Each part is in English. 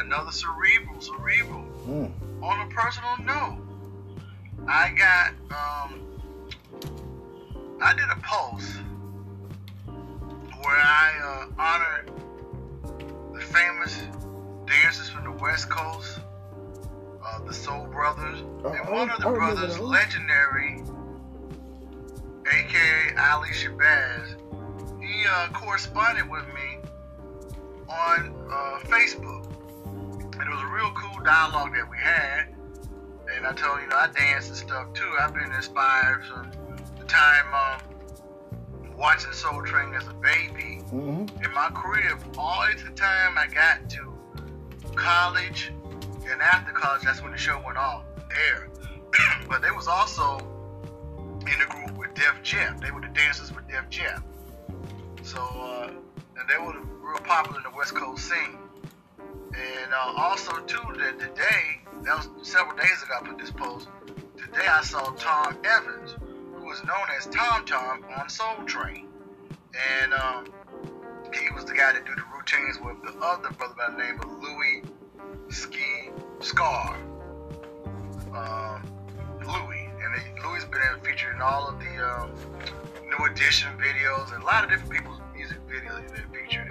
another cerebral, cerebral. Mm. On a personal note, I got um, I did a post where I uh, honored the famous dancers from the West Coast, uh, the Soul Brothers, uh, and one of the brothers, legendary, aka Ali Shabazz, he uh, corresponded with me on uh, Facebook. And it was a real cool dialogue that we had. And I told you, know, I dance and stuff too. I've been inspired from the time um, watching Soul Train as a baby. Mm-hmm. In my career, all the time I got to college and after college, that's when the show went off air. but they was also in the group with Def Jam. They were the dancers with Def Jam. So, uh, and they were real popular in the West Coast scene. And uh, also, too, that today, that was several days ago I put this post. Today I saw Tom Evans, who was known as Tom Tom on Soul Train. And um, he was the guy that do the routines with the other brother by the name of Louis Ski Scar. Um, Louis. And Louis has been featured in all of the um, New Edition videos and a lot of different people's music videos he's featured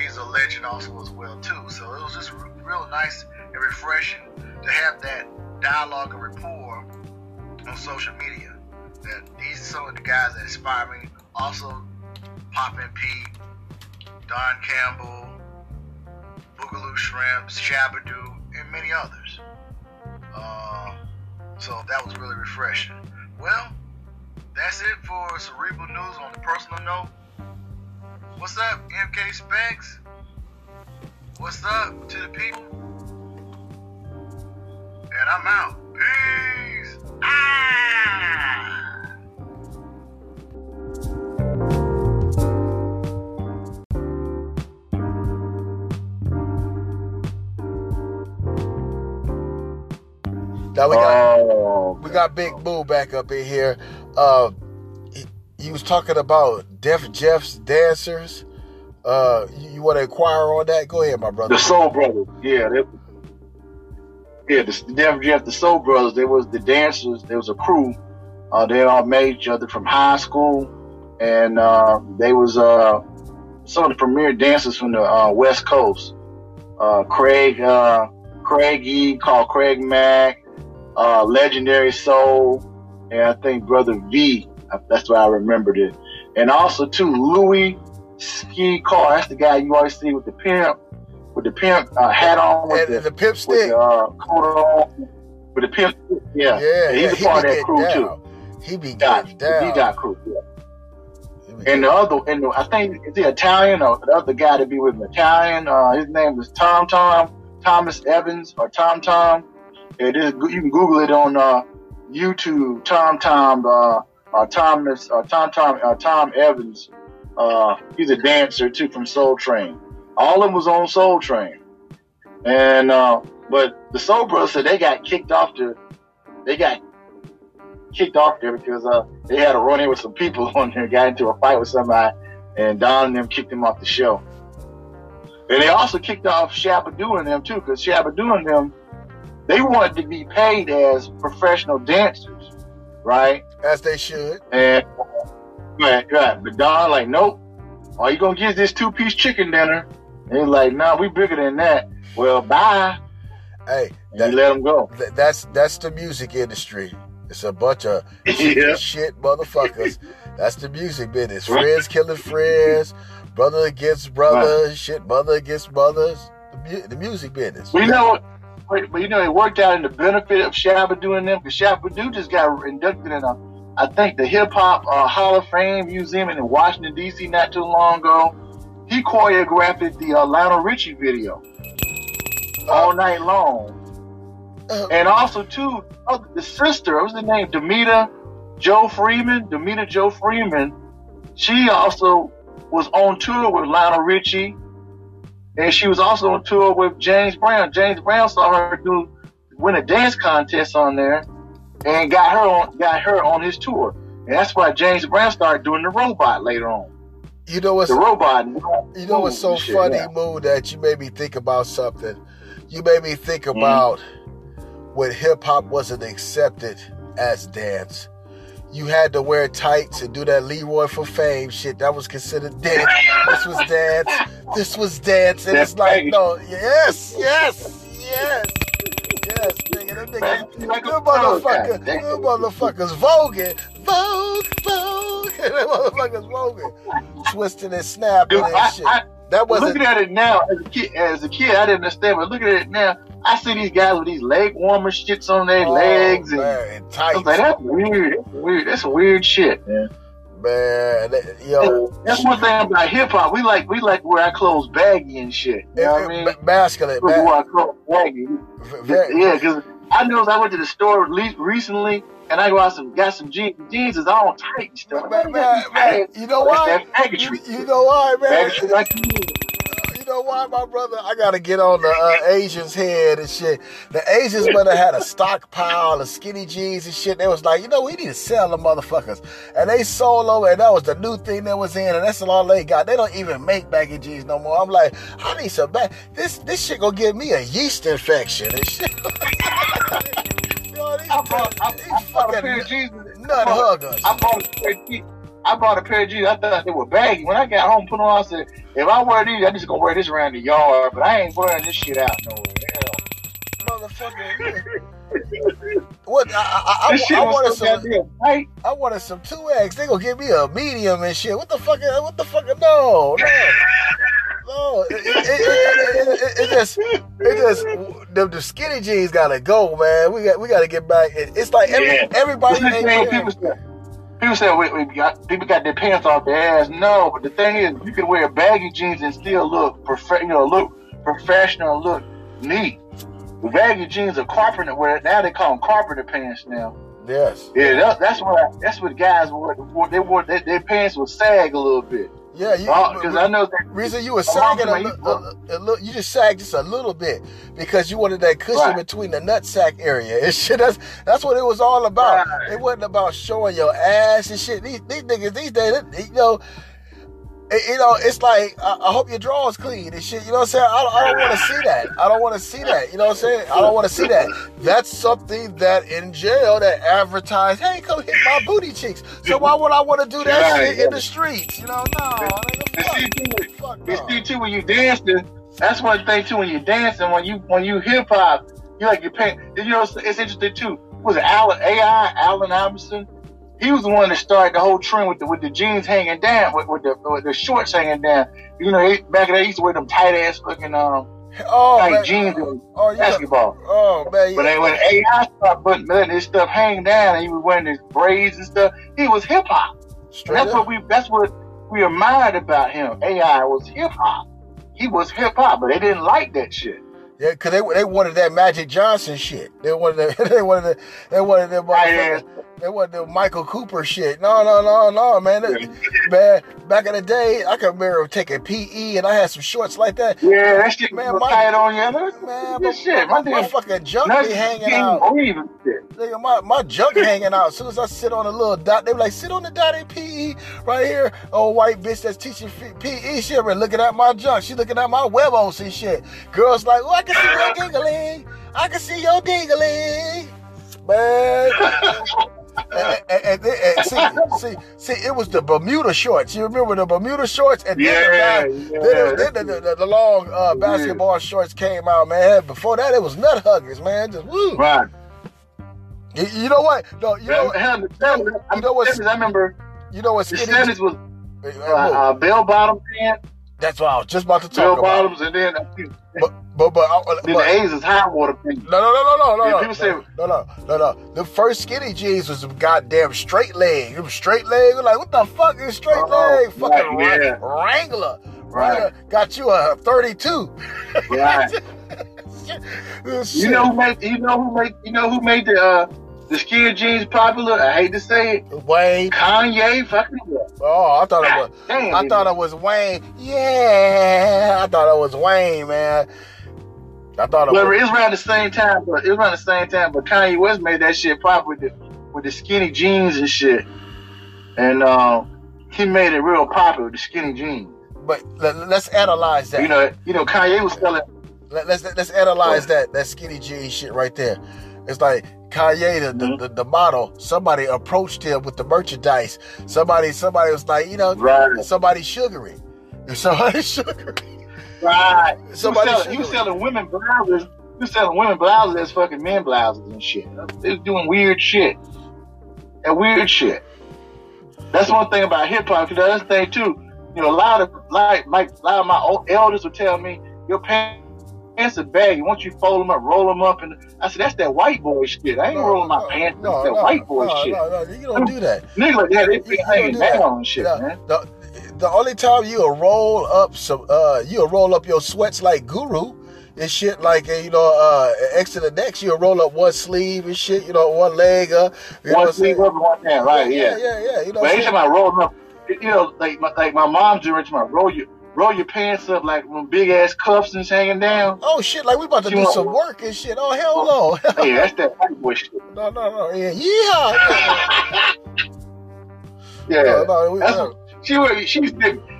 he's a legend also as well too. So it was just real nice and refreshing to have that dialogue and rapport on social media. That these are some of the guys that inspire me. Also, Poppin' Pete, Don Campbell, Boogaloo Shrimp, Shabba-Doo, and many others. Uh, so that was really refreshing. Well, that's it for Cerebro News on the personal note. What's up, MK Spext? What's up to the people? And I'm out. Peace. Ah! Now we got oh, we got Big Boo back up in here. Uh, he, was talking about Def Jeff's dancers. Uh, you, you want to inquire on that? Go ahead, my brother. The Soul Brothers, yeah, they, yeah, the Def Jeff, the Soul Brothers. They was the dancers. There was a crew. Uh, they all made each other from high school, and uh, they was uh, some of the premier dancers from the uh, West Coast. Uh, Craig, uh, Craig E, called Craig Mack, uh, Legendary Soul, and I think Brother V. That's why I remembered it. And also too, Louis Ski Car. That's the guy you always see with the pimp, with the pimp uh, hat on, with and the, the pimp stick, the, uh, coat on, with the pimp. Yeah, yeah, yeah he's yeah, a part of that crew down. too. He be getting down. He got crew. Yeah. And the other, and the, I think is he Italian or the other guy to be with him Italian. Uh, his name is Tom Tom Thomas Evans or Tom Tom. It is you can Google it on uh, YouTube. Tom Tom uh, uh, Thomas uh, Tom Tom uh, Tom Evans. Uh, he's a dancer too from Soul Train. All of them was on Soul Train, and uh, but the Soul Brothers said they got kicked off the they got kicked off there because uh, they had a run in with some people on there, got into a fight with somebody, and Don and them kicked them off the show. And they also kicked off Shabba-Doo and them too, because Shabba-Doo and them they wanted to be paid as professional dancers, right? As they should. And right, right. But Don like, nope. Are you gonna get this two piece chicken dinner? And he's like, nah, we bigger than that. Well, bye. Hey, that, let them go. That's that's the music industry. It's a bunch of yeah. shit motherfuckers. that's the music business. Friends killing friends, brother against brother, right. shit, mother against mothers. The, the music business. We know but you know, it worked out in the benefit of Shabba doing them because Shabba-Doo just got inducted in a, I think, the Hip Hop uh, Hall of Fame Museum in Washington D.C. not too long ago. He choreographed the uh, Lionel Richie video all night long, uh, and also too oh, the sister, what was the name? Damita Jo Freeman. Damita Jo Freeman. She also was on tour with Lionel Richie and she was also on tour with James Brown. James Brown saw her do win a dance contest on there and got her on got her on his tour. And that's why James Brown started doing the robot later on. You know what's the robot? You know what's so shit, funny, yeah. Moon, that you made me think about something. You made me think mm-hmm. about mm-hmm. when hip hop wasn't accepted as dance. You had to wear tights and do that Leroy for fame shit. That was considered dance. this was dance. This was dance. And That's it's like, no, yes, yes, yes. Yes, nigga, them niggas, like them motherfuckers, voguing, vogue, vogue, them motherfuckers voguing, twisting and snapping Dude, and I, shit. I, that wasn't. Looking at it now, as a kid, as a kid, I didn't understand, but looking at it now, I see these guys with these leg warmer shits on their oh, legs and, man, and tights. Like, that's weird. That's weird. That's weird shit, man. Man, yo, that's one thing about hip hop. We like we like wear our clothes baggy and shit. You know what I mean? Masculine. Clothes. Yeah, because I know I went to the store recently and I go out some got some jeans. Jeans is all tight and stuff. Man, man, man, you know why? You, you know why, man? Like you know why, my brother? I gotta get on the uh, Asians' head and shit. The Asians have had a stockpile of skinny jeans and shit. They was like, you know, we need to sell them motherfuckers. And they sold them, and that was the new thing that was in, and that's all they got. They don't even make baggy jeans no more. I'm like, I need some bag. This this shit gonna give me a yeast infection and shit. I bought, I, I bought a pair of jeans. Nut huggers. I bought a pair of jeans. I bought a pair of jeans. I thought they were baggy. When I got home, put them on, I said, if I wear these, I'm just gonna wear this around the yard. But I ain't wearing this shit out nowhere. Hell. Motherfucker. what I, I, I, I wanted some. I, I wanted some two eggs. They gonna give me a medium and shit. What the fuck? Uh, what the fuck? Uh, no, no. No, it, it, it, it, just, it just, the, the skinny jeans gotta go, man. We got, we gotta get back. it's like every, everybody. Say, people say we, we got, people got their pants off their ass. No, but the thing is, you can wear baggy jeans and still look, prof- you know, look professional, look neat. The baggy jeans are carpenter wear. Now they call them carpenter pants now. Yes. Yeah, that, that's what that's what guys wore. They wore their, their pants would sag a little bit. Yeah, because I know that reason you were sagging a, a, a, little. You just sagged just a little bit because you wanted that cushion right. between the nut sack area. And shit, that's that's what it was all about. Right. It wasn't about showing your ass and shit. These these niggas these days, you know, you know, it's like I, I, hope your drawers clean and shit. You know what I'm saying? I don't, I don't want to see that. I don't want to see that. You know what I'm saying? I don't want to see that. That's something that in jail that advertise, hey, come hit my booty cheeks. So why would I want to do that shit in the streets? You know, no. You see too when you dancing. That's one thing too when you're dancing. When you when you hip hop, you like you're paying. You know, it's, it's interesting too. Was it Allen AI Allen Iverson? He was the one that started the whole trend with the with the jeans hanging down, with, with the with the shorts hanging down. You know, he, back in the day, he used to wear them tight ass fucking um oh, tight man. jeans and oh, basketball. Oh man! But then when AI started putting letting his stuff hang down, and he was wearing his braids and stuff, he was hip hop. That's what we that's what we admired about him. AI was hip hop. He was hip hop, but they didn't like that shit. Yeah, cause they they wanted that Magic Johnson shit. They wanted that, they wanted that, they wanted that they wanted the Michael Cooper shit. No, no, no, no, man. man, back in the day, I can remember taking PE and I had some shorts like that. Yeah, that shit man, my, tight on you. Man, my, shit, my, my, my fucking junk be hanging out. Even Nigga, my, my junk hanging out. As soon as I sit on a little dot, they be like, sit on the dot in PE right here. Oh, white bitch that's teaching PE. She ever looking at my junk. She looking at my webos and shit. Girls like, oh, I can see your dingling. I can see your dingling. Man. see, see, see, it was the Bermuda shorts. You remember the Bermuda shorts? And yeah, then, the, yeah. then, then the, the, the, long uh, basketball yeah. shorts came out, man. Before that, it was nut huggers, man. Just woo. Right. You, you know what? No, you know, you know what? I remember. You know what? Skinny was uh, uh, bell bottom pants. That's what I was just about to talk about. bottoms, and then but but but, uh, then the A's is high water No no no no no no. no, people say no no no no. The first skinny jeans was a goddamn straight leg. It was straight leg. We're like what the fuck is straight oh, leg? Fucking right, yeah. Wrangler. Right. Got you a thirty two. Right. you know who made you know who made you know who made the uh the skinny jeans popular. I hate to say it. Wayne. Kanye fucking Oh, I thought it was. Damn, I thought it was Wayne. Yeah, I thought it was Wayne, man. I thought it well, was. It was around the same time, but it was around the same time. But Kanye West made that shit pop with the with the skinny jeans and shit. And um, he made it real popular the skinny jeans. But let, us analyze that. You know, you know, Kanye was selling. Let, us let's analyze that that skinny jeans shit right there. It's like Kanye, the, mm-hmm. the, the, model, somebody approached him with the merchandise. Somebody somebody was like, you know, right. somebody sugary. Somebody sugary. Right. Somebody you selling, you selling women blouses. You selling women blouses as fucking men blouses and shit. They was doing weird shit. And weird shit. That's one thing about hip hop. The thing too. You know, a lot of like, like a lot of my old elders would tell me, your pants are baggy. Once you fold them up, roll them up, and I said, that's that white boy shit. I ain't no, rolling my pants. No, that no, white boy no, shit. No, no, you don't do that. Nigga like that, they be hanging down and shit, man. The, the only time you'll roll up some, uh, you'll roll up your sweats like Guru and shit like uh, you know uh X to the next you'll roll up one sleeve and shit you know one leg up you one sleeve up one hand right yeah yeah yeah, yeah you know but anytime I roll up you know like my, like my mom's doing to my roll you roll your pants up like when big ass cuffs and hanging down oh shit like we about to she do some work and shit oh hell no oh, yeah that's that white boy shit no no no yeah yeah yeah no, no, we, no. Uh, she she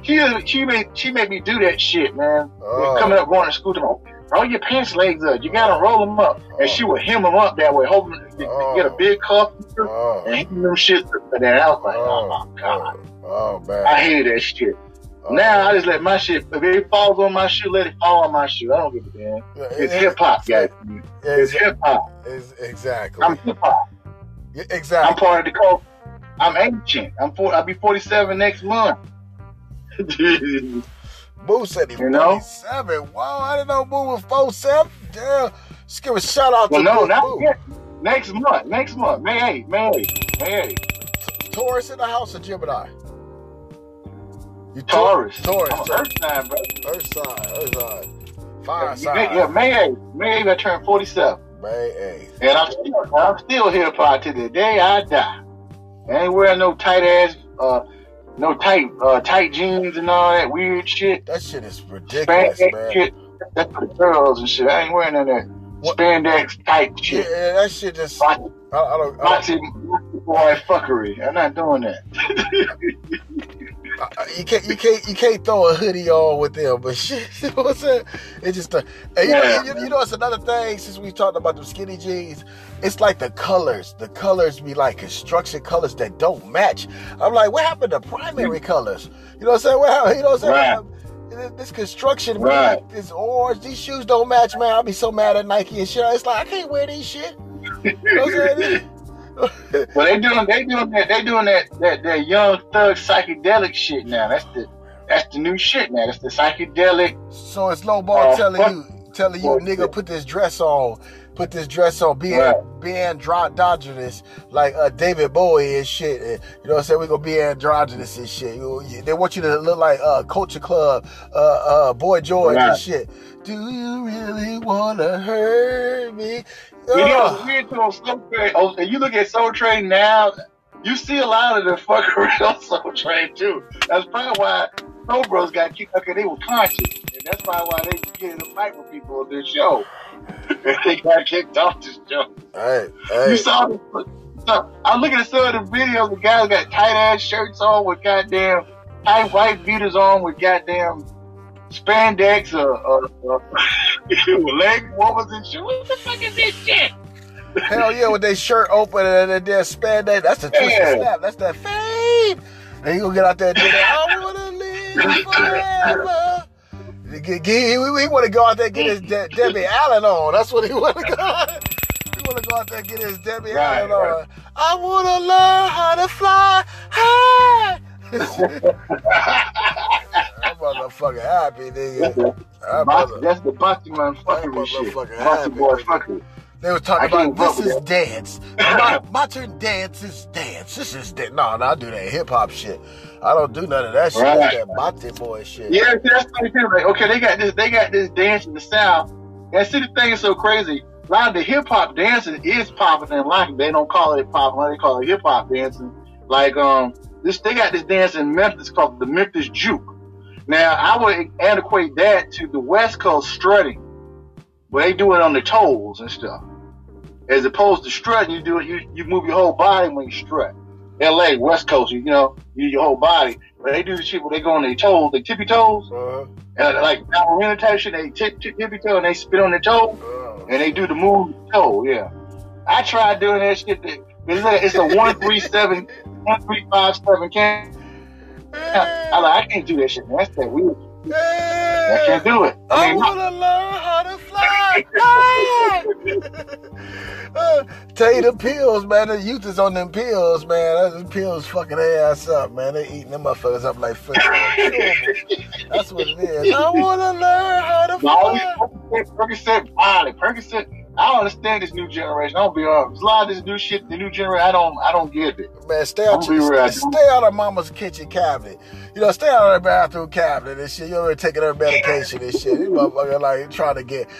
she she made she made me do that shit, man. Oh. Coming up going to school tomorrow roll your pants legs up. You gotta roll them up. And she would hem them up that way, hoping to oh. get a big cuff oh. and hem them shit. And then I was like, oh, oh my god, oh, oh man, I hate that shit. Now I just let my shit. If it falls on my shoe, let it fall on my shoe. I don't give a damn. It's hip hop, guys. It's hip hop. Exactly. I'm hip hop. exactly. I'm part of the culture. I'm ancient. I'm for, I'll be 47 next month. Boo said he you 47. Know? Wow, I didn't know Boo was 47. Damn. Just give a shout out well, to no, Boo. not Boo. Yet. Next month. Next month. May 8th. May 8th. May 8th. Taurus in the house of Gemini. You Taurus. Taurus. Taurus. Earth sign, bro. Earth sign. Earth sign. Fire sign. Yeah, May 8th. May 8th, I turned 47. May 8th. And I'm still, I'm still here part to the day I die. I ain't wearing no tight ass uh, no tight uh, tight jeans and all that weird shit. That shit is ridiculous, Spandex man. Shit. That's for the girls and shit. I ain't wearing none of that what? spandex tight shit. Yeah, that shit just. I, I, I don't. I don't boy fuckery. I'm not doing that. you can't you can't you can't throw a hoodie on with them, but shit, you know what I'm saying? It's just a, and you, yeah. know, you, you, know it's another thing since we talked about the skinny jeans. It's like the colors. The colors be like construction colors that don't match. I'm like, what happened to primary mm. colors? You know what I'm saying? What happened, you know what I'm saying? Right. This construction, right. this orange, these shoes don't match, man. I'll be so mad at Nike and shit. It's like I can't wear these shit. You know what I'm saying? well, they doing they doing that they doing that, that that young thug psychedelic shit now. That's the that's the new shit now. That's the psychedelic. So it's low ball uh, telling you telling you nigga put this dress on, put this dress on, be right. be androgynous like uh, David Bowie and shit. And, you know what I'm saying? We gonna be androgynous and shit. You, you, they want you to look like uh, Culture Club, uh, uh, Boy George right. and shit. Do you really wanna hurt me? You know, weird to on Soul Train. Oh, and you look at Soul Train now, you see a lot of the fuckery on Soul Train too. That's probably why Soul Bros got kicked. Okay, they were conscious, and that's probably why they get in a fight with people on this show. they got kicked off this show. Hey, hey. You saw this. So, I'm looking at some of the videos. The guys got tight ass shirts on with goddamn tight white beaters on with goddamn spandex or, or, or leg warmers and shit. What the fuck is this shit? Hell yeah, with their shirt open and their spandex. That's the twist yeah. snap. That's that fame. And you gonna get out there and do that. Oh, I wanna live forever. He, he want to go out there and get his De- Debbie Allen on. That's what he want to go. he want to go out there and get his Debbie right, Allen right. on. I want to learn how to fly high. I'm motherfucking happy, nigga. That's the boxing man fucking shit. Boxing boy fucking. They were talking about this is dance. my, my turn dance is dance. This is dance. No, no, I do that hip hop shit. I don't do none of that shit. Right. That Bate boy shit. Yeah, that's funny too. Like, okay, they got this. They got this dance in the South. And see, the thing is so crazy. A lot of the hip hop dancing is popping in like they don't call it pop. They call it hip hop dancing. Like um, this they got this dance in Memphis called the Memphis Juke. Now I would equate that to the West Coast strutting, where they do it on the toes and stuff. As opposed to strutting, you do it, you, you move your whole body when you strut. L.A. West Coast. You know, you your whole body. But they do the shit where they go on their toes, they tippy toes, uh-huh. and like ballerina type shit. They tip, tip tippy toe and they spit on their toe, uh-huh. and they do the move toe. Yeah, I tried doing that shit. That, it's a, it's a one three seven, one three five seven can. I like I can't do that shit. Man. That's that weird. I can't do it. I, mean, I wanna learn how to fly. uh, tell you the pills, man. The youth is on them pills, man. Those pills fucking their ass up, man. They eating them motherfuckers up like fish. That's what it is. I wanna learn how to fly. Percocet, Percocet, Percocet I don't understand this new generation. I don't be uh, honest. A lot of this new shit, the new generation, I don't, I don't get it. Man, stay out, your, stay, stay out of mama's kitchen cabinet. You know, stay out of her bathroom cabinet and shit. You're already taking her medication and shit. You motherfucker like trying to get.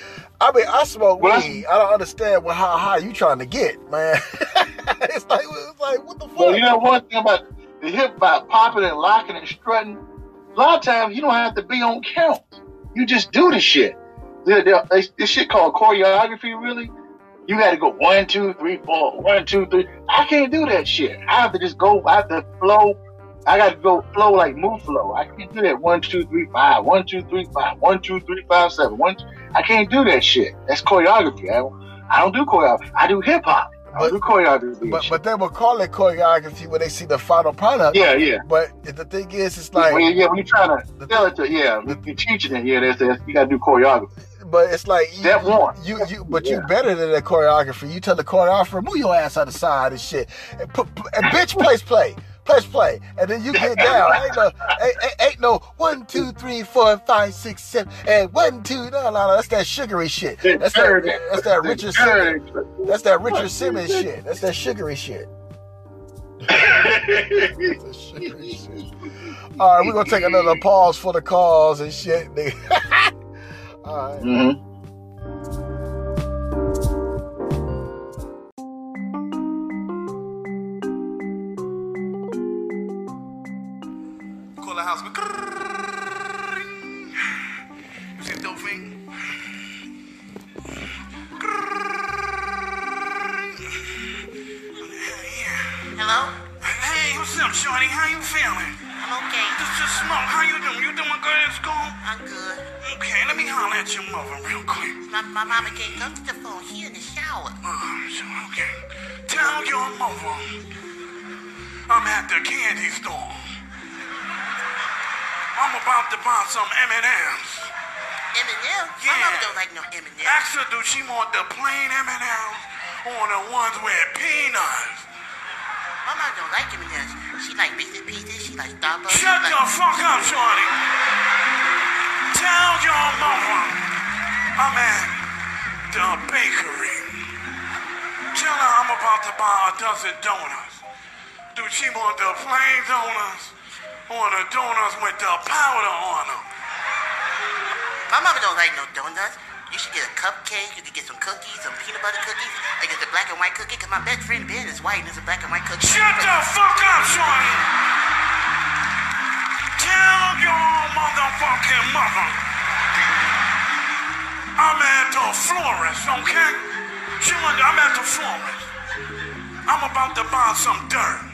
I mean, I smoke well, weed. I don't understand what how high you trying to get, man. it's like, it's like, what the fuck? Well, you know one thing about the hip hop, popping and locking and strutting. A lot of times you don't have to be on count. You just do the shit this shit called choreography, really. You got to go one, two, three, four, one, two, three. I can't do that shit. I have to just go. I have to flow. I got to go flow like move flow. I can't do that. One, two, three, five. One, two, three, five. One, two, three, five, seven. One. Two, I can't do that shit. That's choreography. I, I don't do choreography. I do hip hop. But, choreography. But, but they will call it choreography when they see the final product. Yeah, yeah. But the thing is, it's like when, yeah, when you're trying to tell it to yeah, you're teaching it. Yeah, that's, that's you got to do choreography but it's like you, that one. You you but yeah. you better than the choreographer. You tell the choreographer move your ass out the side and shit, and, put, and bitch place play. Press play, and then you get down. ain't no, ain't, ain't, no one, two, three, four, five, six, seven, and one, two. No, no, no. That's that sugary shit. That's that. That's that Richard Simmons. That's that Richard Simmons shit. That's that sugary shit. sugary shit. All right, we're gonna take another pause for the calls and shit. All right. Mm-hmm. The candy store. I'm about to buy some M&M's. M&M's? Yeah. My mama don't like no M&M's. Ask her, do she want the plain M&M's or the ones with peanuts? My mom don't like M&M's. She like Reese's Pieces. She like Starbucks. Shut the like... fuck up, Shorty. Tell your mama I'm at the bakery. Tell her I'm about to buy a dozen donuts. Do she want the plain donuts or the donuts with the powder on them? My mama don't like no donuts. You should get a cupcake. You could get some cookies, some peanut butter cookies. I get the black and white cookie because my best friend Ben is white and it's a black and white cookie. Shut the fuck up, Shorty! Tell your motherfucking mother I'm at the florist, okay? She went, I'm at the florist. I'm about to buy some dirt.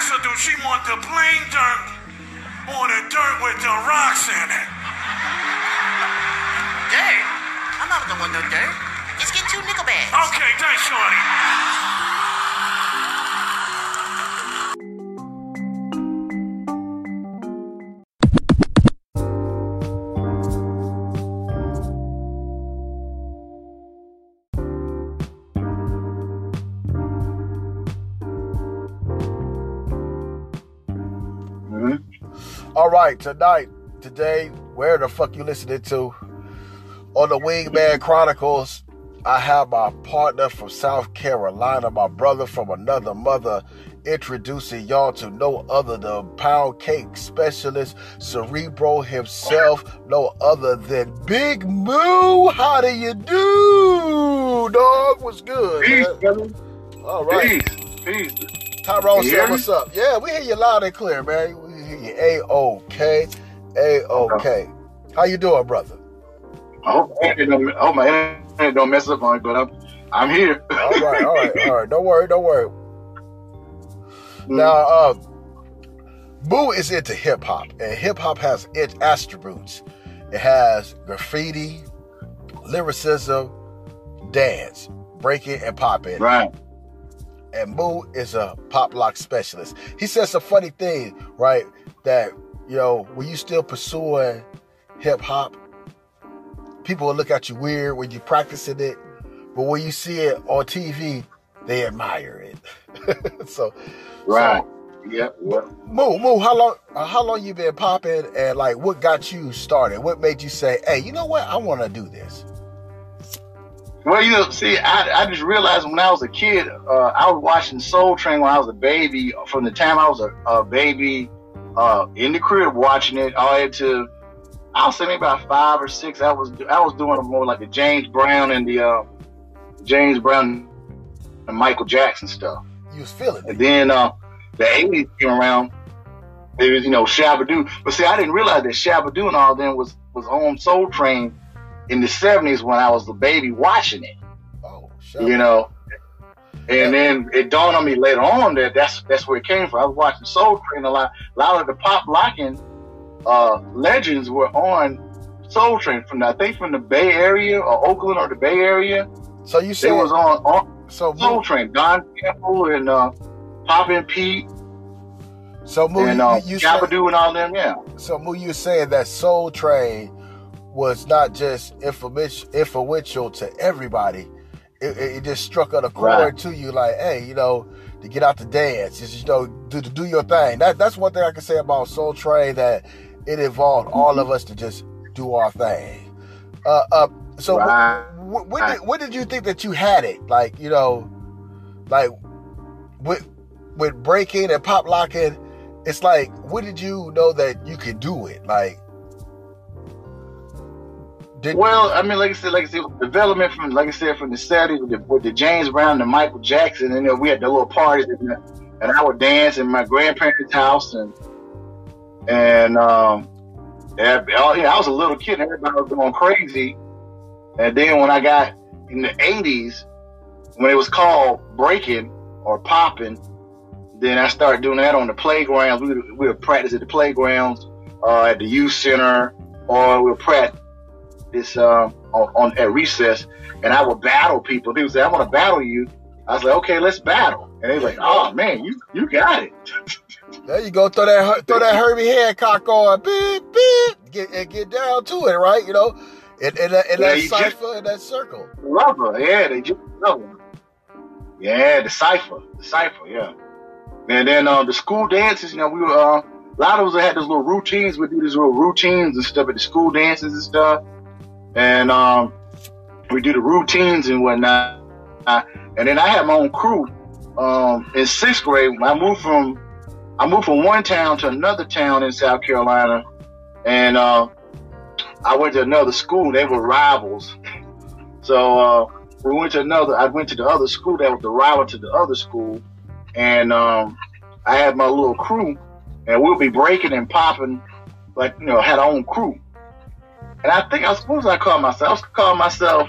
Do she want the plain dirt or the dirt with the rocks in it? Dirt? I'm not the one no dirt. Just get two nickel bags. Okay, thanks, Shorty. All right, tonight, today, where the fuck you listening to? On the Wingman Chronicles, I have my partner from South Carolina, my brother from another mother, introducing y'all to no other than pound cake specialist, Cerebro himself, no other than Big Moo. How do you do, dog? What's good? Peace, brother. All right. Peace. Peace. Tyrone said, what's up? Yeah, we hear you loud and clear, man. A OK. A OK. How you doing, brother? I hope, oh, my internet don't mess up on it, but I'm I'm here. all right, all right, all right. Don't worry, don't worry. Mm-hmm. Now, uh, Moo is into hip hop, and hip hop has its attributes. It has graffiti, lyricism, dance, breaking and popping. Right. And Boo is a pop lock specialist. He says a funny thing, right? That you know, when you still pursuing hip hop, people will look at you weird when you practicing it, but when you see it on TV, they admire it. so, right. So, Yep. Moo, Moo, how long uh, how long you been popping and like what got you started? What made you say, hey, you know what? I want to do this. Well, you know, see, I, I just realized when I was a kid, uh, I was watching Soul Train when I was a baby. From the time I was a, a baby, uh, in the crib watching it, all to I'll say maybe about five or six. I was I was doing more like the James Brown and the uh, James Brown and Michael Jackson stuff. You was feeling it. And then uh, the 80s came around. There was, you know, Shabba-Doo, But see, I didn't realize that Shabba-Doo and all them was, was on Soul Train in the 70s when I was a baby watching it. Oh, You know? And then it dawned on me later on that that's that's where it came from. I was watching Soul Train a lot. A lot of the pop locking uh, legends were on Soul Train from the, I think from the Bay Area or Oakland or the Bay Area. So you said it was on, on so Soul Train. Don Campbell and uh, Poppin' Pete. So Moo, and uh, you, you Gabadoo and all them, yeah. So Moo, you saying that Soul Train was not just influential to everybody. It, it, just struck on a chord right. to you, like, hey, you know, to get out to dance, just you know, to do your thing. That that's one thing I can say about Soul Train that it involved all of us to just do our thing. Uh, uh so right. when, when, did, when did you think that you had it? Like, you know, like with with breaking and pop locking, it's like, when did you know that you could do it? Like, did well, I mean, like I said, like I said, development from, like I said, from the '70s with the, with the James Brown and Michael Jackson, and know, we had the little parties, and, and I would dance in my grandparents' house, and and um, yeah, I was a little kid, and everybody was going crazy. And then when I got in the '80s, when it was called breaking or popping, then I started doing that on the playgrounds. We would, we would practice at the playgrounds, uh, at the youth center, or we would practice um, on, on, at recess. And I would battle people. People say, "I want to battle you." I was like, "Okay, let's battle." And they was like, "Oh man, you you got it." there you go. Throw that throw that Herbie Hancock on, beep beep, get and get down to it, right? You know, in, in, that, in yeah, that cipher, in that circle. Lover, yeah, they just love Yeah, the cipher, the cipher, yeah. And then uh, the school dances, you know, we were uh, a lot of us had those little routines. We do these little routines and stuff at the school dances and stuff. And um, we do the routines and whatnot. And then I had my own crew. Um, in sixth grade, I moved from I moved from one town to another town in South Carolina, and uh, I went to another school. They were rivals, so uh, we went to another. I went to the other school that was the rival to the other school, and um, I had my little crew, and we'll be breaking and popping, like you know, had our own crew. And I think I was supposed to call myself. I was calling myself.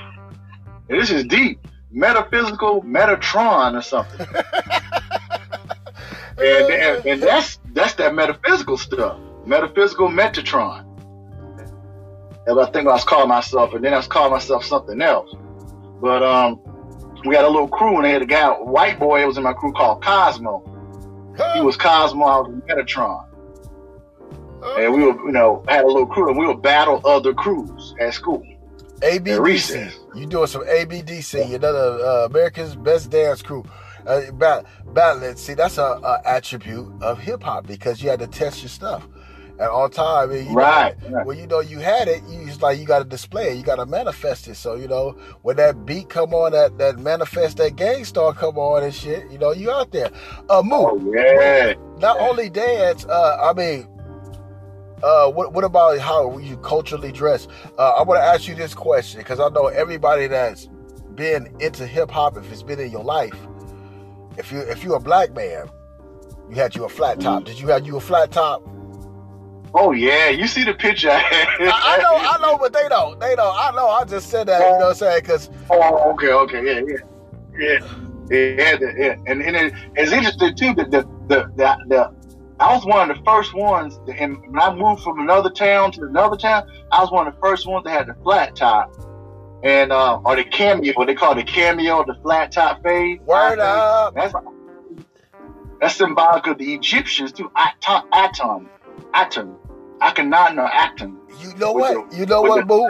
this is deep, metaphysical Metatron or something. and, and, and that's that's that metaphysical stuff, metaphysical Metatron. And I think I was calling myself, and then I was calling myself something else. But um, we had a little crew, and they had a guy, a white boy, was in my crew called Cosmo. He was Cosmo, I was Metatron. And we were, you know, had a little crew, and we would battle other crews at school. ABDC. You doing some ABDC, you know, the uh, America's Best Dance Crew. Uh, bat, battle, see, that's a, a attribute of hip hop because you had to test your stuff at all time. And, right, know, right. When you know you had it, you just like you got to display it, you got to manifest it. So you know when that beat come on, that that manifest that Gang Starr come on and shit. You know you out there. Uh, move. Oh, yeah. Not only dance. Uh, I mean. Uh, what, what about how you culturally dress? Uh, I want to ask you this question because I know everybody that's been into hip hop, if it's been in your life, if you if you're a black man, you had you a flat top. Did you have you a flat top? Oh yeah, you see the picture. I, I, know, I know, but they don't. They don't. I know. I just said that. You know what I'm saying? Because oh, okay, okay, yeah, yeah, yeah, yeah, yeah. And and it, it's interesting too that the the the, the I was one of the first ones, and when I moved from another town to another town, I was one of the first ones that had the flat top, and uh, or the cameo, what they call the cameo, the flat top fade. Word up. That's that's symbolic of the Egyptians too. Aton, Aton, Aton, Akhenaten or Aton. You know what? The, you know what, Boo?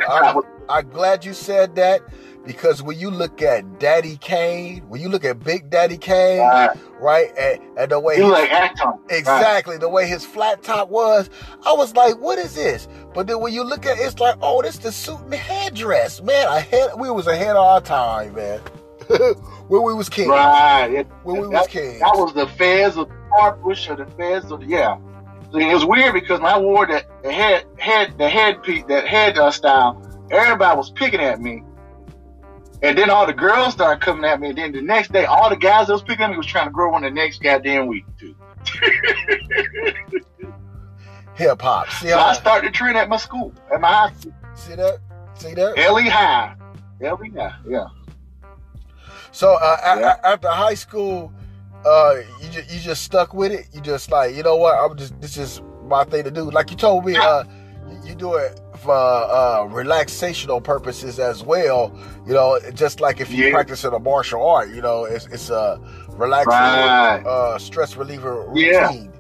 I'm glad you said that because when you look at Daddy Kane, when you look at Big Daddy Kane, right, right and, and the way you like Acton, exactly right. the way his flat top was, I was like, "What is this?" But then when you look at it, it's like, "Oh, this the suit and headdress, man." I had we was ahead of our time, man. when we was kids, right? It, when we that, was kids, that was the fez of the bush or the fez of the yeah. It was weird because when I wore that the head head the head piece that head uh, style, everybody was picking at me and then all the girls started coming at me. And then the next day, all the guys that was picking at me was trying to grow one the next goddamn week too. Hip hop. See so I started to train at my school, at my high school. See that? See that? LE High. LE High, yeah. So uh, yeah. After high school, uh, you just, you just stuck with it. You just like, you know what? I'm just this is my thing to do. Like you told me, uh, you do it for uh, relaxational purposes as well. You know, just like if you yeah. practice in a martial art, you know, it's it's a relaxing, right. uh, stress reliever routine.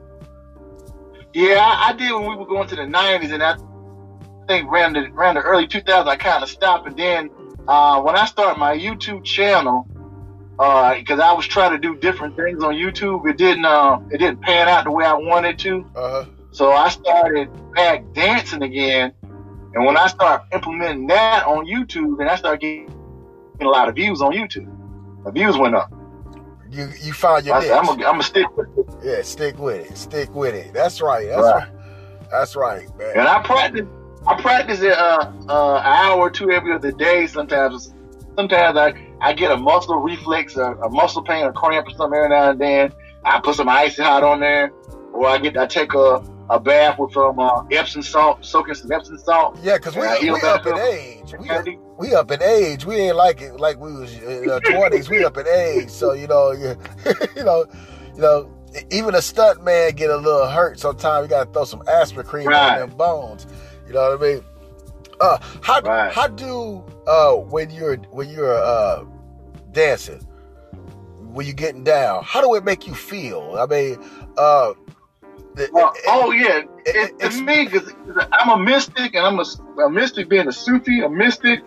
Yeah, yeah I, I, did when we were going to the '90s, and I think around the around the early 2000s, I kind of stopped, and then uh, when I started my YouTube channel. Because uh, I was trying to do different things on YouTube, it didn't uh, it didn't pan out the way I wanted to. Uh-huh. So I started back dancing again. And when I start implementing that on YouTube, and I start getting a lot of views on YouTube, the views went up. You you found your I niche. I'm gonna stick with it. Yeah, stick with it. Stick with it. That's right. That's right. right. That's right, man. And I practice. I practice it uh, uh, an hour or two every other day. Sometimes, sometimes I, I get a muscle reflex, a, a muscle pain, a cramp, or something every now and then. I put some icy hot on there, or I get I take a a bath with some uh, Epsom salt, soaking some Epsom salt. Yeah, because we, we up in age. We, up, we up in age. We ain't like it like we was in our twenties. we up in age, so you know, you, you know, you know. Even a stunt man get a little hurt sometimes. You gotta throw some aspirin cream right. on them bones. You know what I mean? Uh, how right. how do uh when you're when you're uh dancing when you're getting down? How do it make you feel? I mean, uh, well, oh yeah, it, it's me because I'm a mystic, and I'm a, a, mystic being a Sufi, a mystic.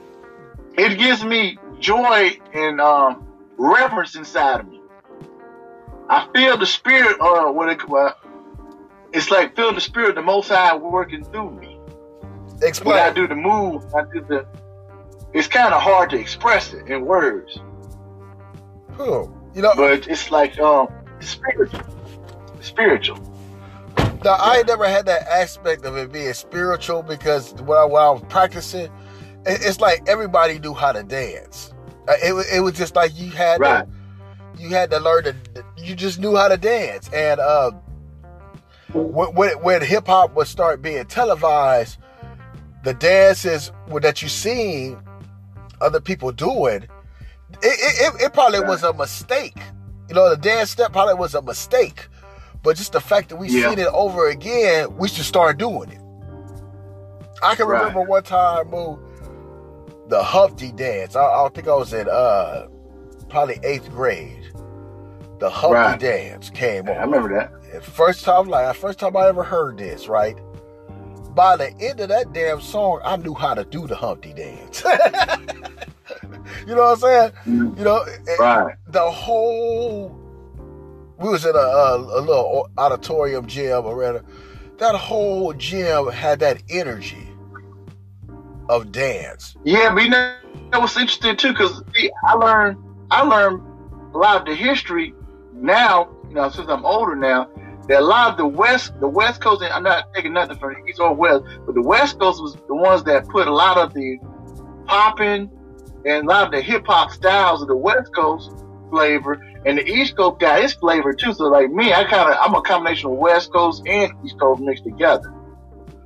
It gives me joy and um, reverence inside of me. I feel the spirit, or what it, well, it's like feel the spirit of the Most High working through me. Explain. When I do the move, I do the. It's kind of hard to express it in words. Oh, you know, but it's like um, spiritual, spiritual. Now, I never had that aspect of it being spiritual because when I, when I was practicing, it, it's like everybody knew how to dance. It, it was just like you had right. to, you had to learn to, you just knew how to dance. And uh, when, when, when hip hop would start being televised, the dances that you seen other people doing, it, it, it probably right. was a mistake. You know, the dance step probably was a mistake but just the fact that we yeah. seen it over again, we should start doing it. I can remember right. one time, Moo, the Humpty dance. I, I think I was in uh probably eighth grade. The Humpty right. dance came on. I remember that. First time, like first time I ever heard this, right? By the end of that damn song, I knew how to do the Humpty dance. you know what I'm saying? Mm-hmm. You know, right. the whole we was in a, a, a little auditorium gym or rather that whole gym had that energy of dance. Yeah, but you know that was interesting too because I learned I learned a lot of the history now. You know, since I'm older now, that a lot of the west the West Coast. And I'm not taking nothing from the East or West, but the West Coast was the ones that put a lot of the popping and a lot of the hip hop styles of the West Coast flavor and the East Coast got its flavor too. So like me, I kind of I'm a combination of West Coast and East Coast mixed together.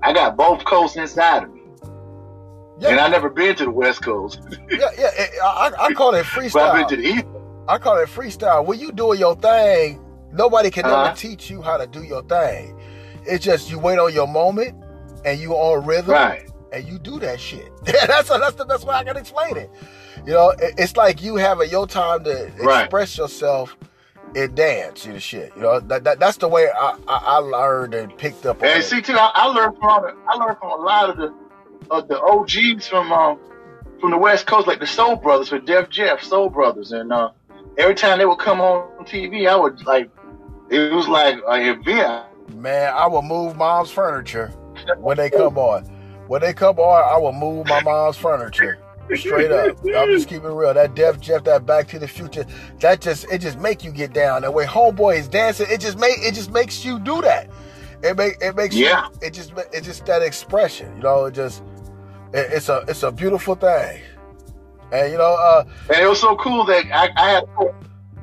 I got both coasts inside of me. Yeah. And I never been to the West Coast. yeah, yeah. I, I call it freestyle. I've been to the East. I call it freestyle. When you doing your thing, Nobody can uh-huh. never teach you how to do your thing. It's just you wait on your moment and you on rhythm right. and you do that shit. that's that's the best way I can explain it. You know, it's like you having your time to right. express yourself in dance, you know, shit. You know, that, that that's the way I, I, I learned and picked up. And see, too, I, I, learned from I learned from a lot of the of the OGs from um, from the West Coast, like the Soul Brothers, with Def Jeff, Soul Brothers, and uh, every time they would come on TV, I would like it was like an event. Man, I would move mom's furniture when they come on. When they come on, I will move my mom's furniture. Straight up. I'm just keeping real. That Def Jeff, that Back to the Future, that just it just make you get down. That way homeboy is dancing, it just make it just makes you do that. It make it makes yeah. you it just it just that expression, you know, it just it, it's a it's a beautiful thing. And you know, uh And it was so cool that I, I had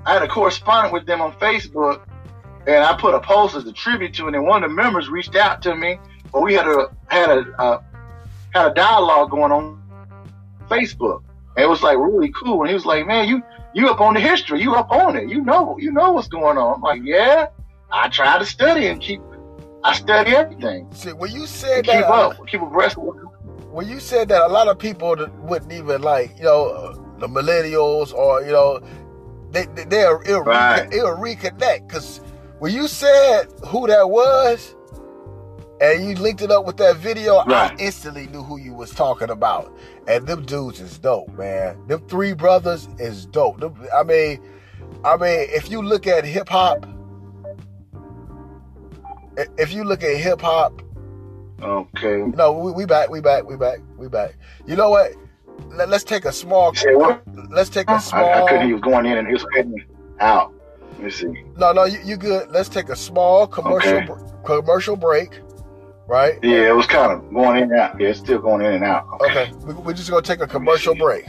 I had a correspondent with them on Facebook and I put a post as a tribute to it and one of the members reached out to me but we had a had a uh, had a dialogue going on Facebook. And it was like really cool. And he was like, Man, you you up on the history, you up on it. You know, you know what's going on. I'm like, Yeah, I try to study and keep I study everything. See, when you said that, keep up, keep abreast with when you said that a lot of people wouldn't even like, you know, the millennials or, you know, they, they, they'll, it'll, right. it'll reconnect. Because when you said who that was, and you linked it up with that video, right. I instantly knew who you was talking about. And them dudes is dope, man. Them three brothers is dope. Them, I mean, I mean, if you look at hip hop, if you look at hip hop, okay. No, we, we back, we back, we back, we back. You know what? Let, us take a small. Let's take a small. I, I couldn't. He was going in and he was heading out. Let me see. No, no, you, you good. Let's take a small commercial okay. commercial break right? Yeah, it was kind of going in and out. Yeah, it's still going in and out. Okay, okay. we're just gonna take a commercial break.